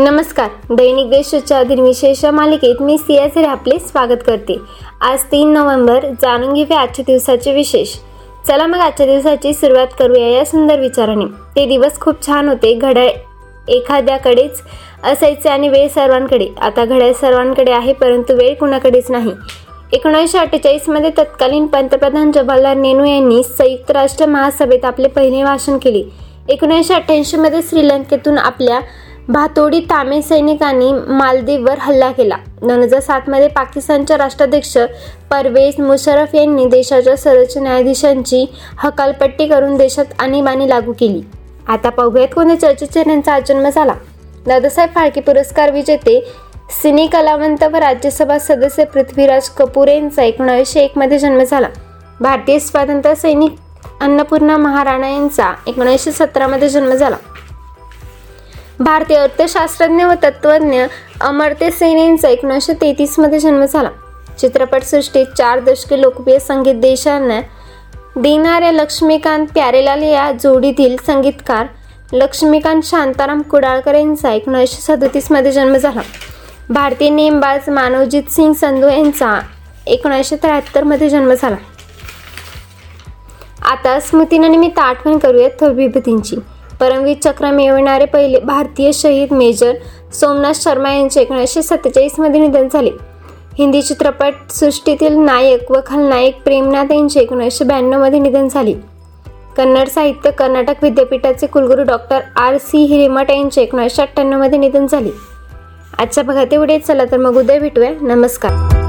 नमस्कार. दैनिक देशाच्या विशेष मालिकेत मी सियाझर आपले स्वागत करते. आज तीन नोव्हेंबर जाणून घेऊया आजच्या दिवसाचे विशेष. चला मग आजच्या दिवसाची सुरुवात करूया या सुंदर विचाराने. ते दिवस खूप छान होते. घड्याळ एखाद्याकडेच असायचे आणि वेळ सर्वांकडे. आता घड्याळ सर्वांकडे आहे परंतु वेळ कुणाकडेच नाही. एकोणीसशे अठ्ठेचाळीसमध्ये तत्कालीन पंतप्रधान जवाहरलाल नेहरू यांनी संयुक्त राष्ट्र महासभेत आपले पहिले भाषण केले. एकोणीसशे अठ्ठ्याऐंशीमध्ये श्रीलंकेतून आपल्या भातोडी तामे सैनिकांनी मालदीववर हल्ला केला. दोन हजार सातमध्ये पाकिस्तानच्या राष्ट्राध्यक्ष परवेज मुशरफ यांनी देशाच्या सर्वोच्च न्यायाधीशांची हकालपट्टी करून देशात आणीबाणी लागू केली. आता पाहूयात कोणत्या चर्चेचे त्यांचा जन्म झाला. दादासाहेब फाळके पुरस्कार विजेते सिने कलावंत व राज्यसभा सदस्य पृथ्वीराज कपूर यांचा एकोणावीसशे एकमध्ये जन्म झाला. भारतीय स्वातंत्र्य सैनिक अन्नपूर्णा महाराणा यांचा एकोणीसशे सतरामध्ये जन्म झाला. भारतीय अर्थशास्त्रज्ञ व तत्वज्ञ अमर्त्य सेन यांचा एकोणीसशे तेहतीसमध्ये जन्म झाला. चित्रपटसृष्टीत चार दशके लोकप्रिय संगीत देशांना देणाऱ्या लक्ष्मीकांत प्यारेलाल या जोडीतील संगीतकार लक्ष्मीकांत शांताराम कुडाळकर यांचा एकोणीसशे सदतीसमध्ये जन्म झाला. भारतीय नेमबाज मानवजीत सिंग संधू यांचा एकोणीसशे त्र्याहत्तरमध्ये जन्म झाला. आता स्मृतीनिमित्त आठवण करूयात थोर विभूतींची परमवीर चक्र मिळवणारे पहिले भारतीय शहीद मेजर सोमनाथ शर्मा यांचे एकोणीसशे सत्तेचाळीसमध्ये निधन झाले. हिंदी चित्रपट सृष्टीतील नायक व खलनायक प्रेमनाथ यांचे एकोणीसशे ब्याण्णवमध्ये निधन झाले. कन्नड साहित्य कर्नाटक विद्यापीठाचे कुलगुरू डॉक्टर आर सी हिरेमठ यांचे एकोणीसशे अठ्ठ्याण्णवमध्ये निधन झाले. आजच्या भागात एवढेच चला तर मग उद्या भेटूया. नमस्कार.